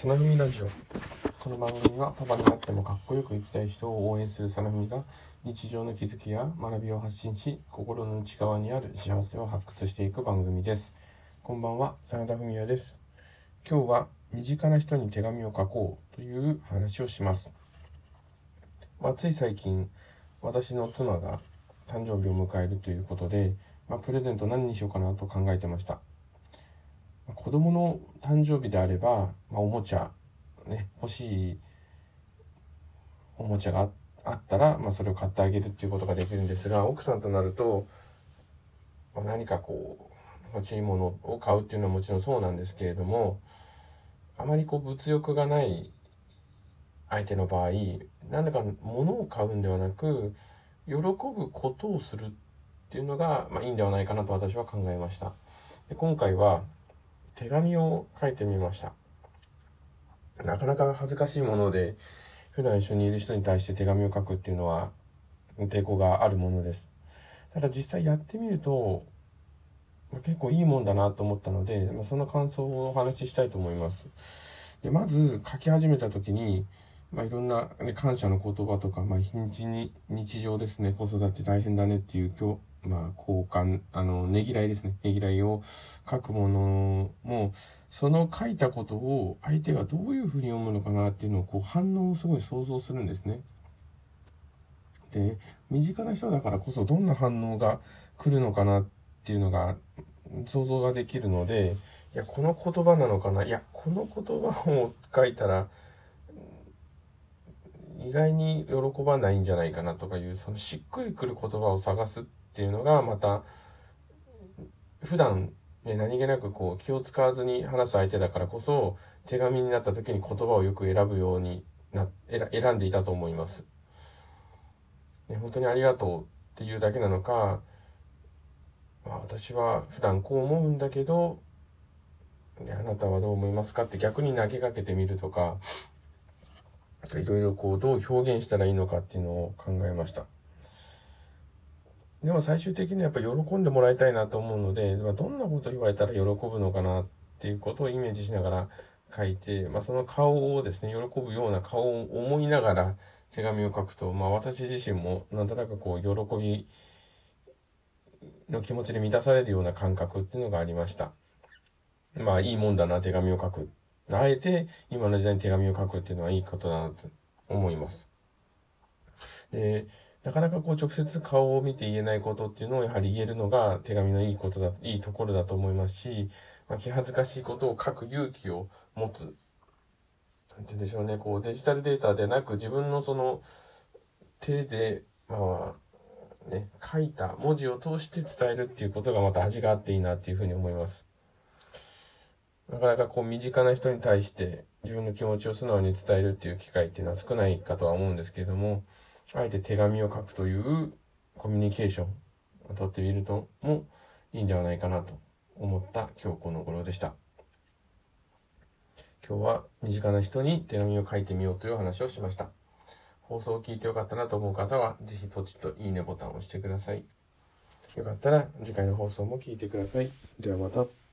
サナフミラジオ。この番組はパパになってもかっこよく生きたい人を応援するサナフミが日常の気づきや学びを発信し、心の内側にある幸せを発掘していく番組です。こんばんは、真田文也です。今日は身近な人に手紙を書こうという話をします。まあ、つい最近、私の妻が誕生日を迎えるということで、まあ、プレゼント何にしようかなと考えてました。子供の誕生日であれば、まあ、おもちゃ、ね、欲しいおもちゃがあったら、まあ、それを買ってあげるっていうことができるんですが、奥さんとなると、まあ、何かこう、欲しいものを買うっていうのはもちろんそうなんですけれども、あまりこう物欲がない相手の場合、何だか物を買うんではなく、喜ぶことをするっていうのが、まあ、いいんではないかなと私は考えました。で今回は、手紙を書いてみました。なかなか恥ずかしいもので、普段一緒にいる人に対して手紙を書くっていうのは抵抗があるものです。ただ実際やってみると、結構いいもんだなと思ったので、その感想をお話ししたいと思います。でまず書き始めた時に、まあ、いろんな、ね、感謝の言葉とか、まあ、日に日常ですね、子育て大変だねっていう今、まあ、交換、あの、ねぎらいですね。ねぎらいを書くものも、その書いたことを相手がどういうふうに読むのかなっていうのを、こう、反応をすごい想像するんですね。で、身近な人だからこそどんな反応が来るのかなっていうのが想像ができるので、いや、この言葉なのかないや、この言葉を書いたら、意外に喜ばないんじゃないかなとかいう、そのしっくりくる言葉を探すっていうのがまた普段ね、何気なくこう気を使わずに話す相手だからこそ手紙になった時に言葉をよく選ぶようにな選んでいたと思います。ね、本当にありがとうっていうだけなのか、まあ、私は普段こう思うんだけど、ね、あなたはどう思いますかって逆に投げかけてみるとかいろいろこうどう表現したらいいのかっていうのを考えました。でも最終的にはやっぱ喜んでもらいたいなと思うので、まあ、どんなこと言われたら喜ぶのかなっていうことをイメージしながら書いて、まあ、その顔をですね、喜ぶような顔を思いながら手紙を書くと、まあ、私自身もなんとなくこう、喜びの気持ちで満たされるような感覚っていうのがありました。まあ、いいもんだな、手紙を書く。あえて今の時代に手紙を書くっていうのはいいことだなと思います。で、なかなかこう直接顔を見て言えないことっていうのをやはり言えるのが手紙のいいことだ、いいところだと思いますし、まあ、気恥ずかしいことを書く勇気を持つ。なんて言うんでしょうね、こうデジタルデータでなく自分のその手で、まあ、ね、書いた文字を通して伝えるっていうことがまた味があっていいなっていうふうに思います。なかなかこう身近な人に対して自分の気持ちを素直に伝えるっていう機会っていうのは少ないかとは思うんですけれども、あえて手紙を書くというコミュニケーションをとってみるともいいんではないかなと思った今日この頃でした。今日は身近な人に手紙を書いてみようという話をしました。放送を聞いてよかったなと思う方は、ぜひポチッといいねボタンを押してください。よかったら次回の放送も聞いてください。ではまた。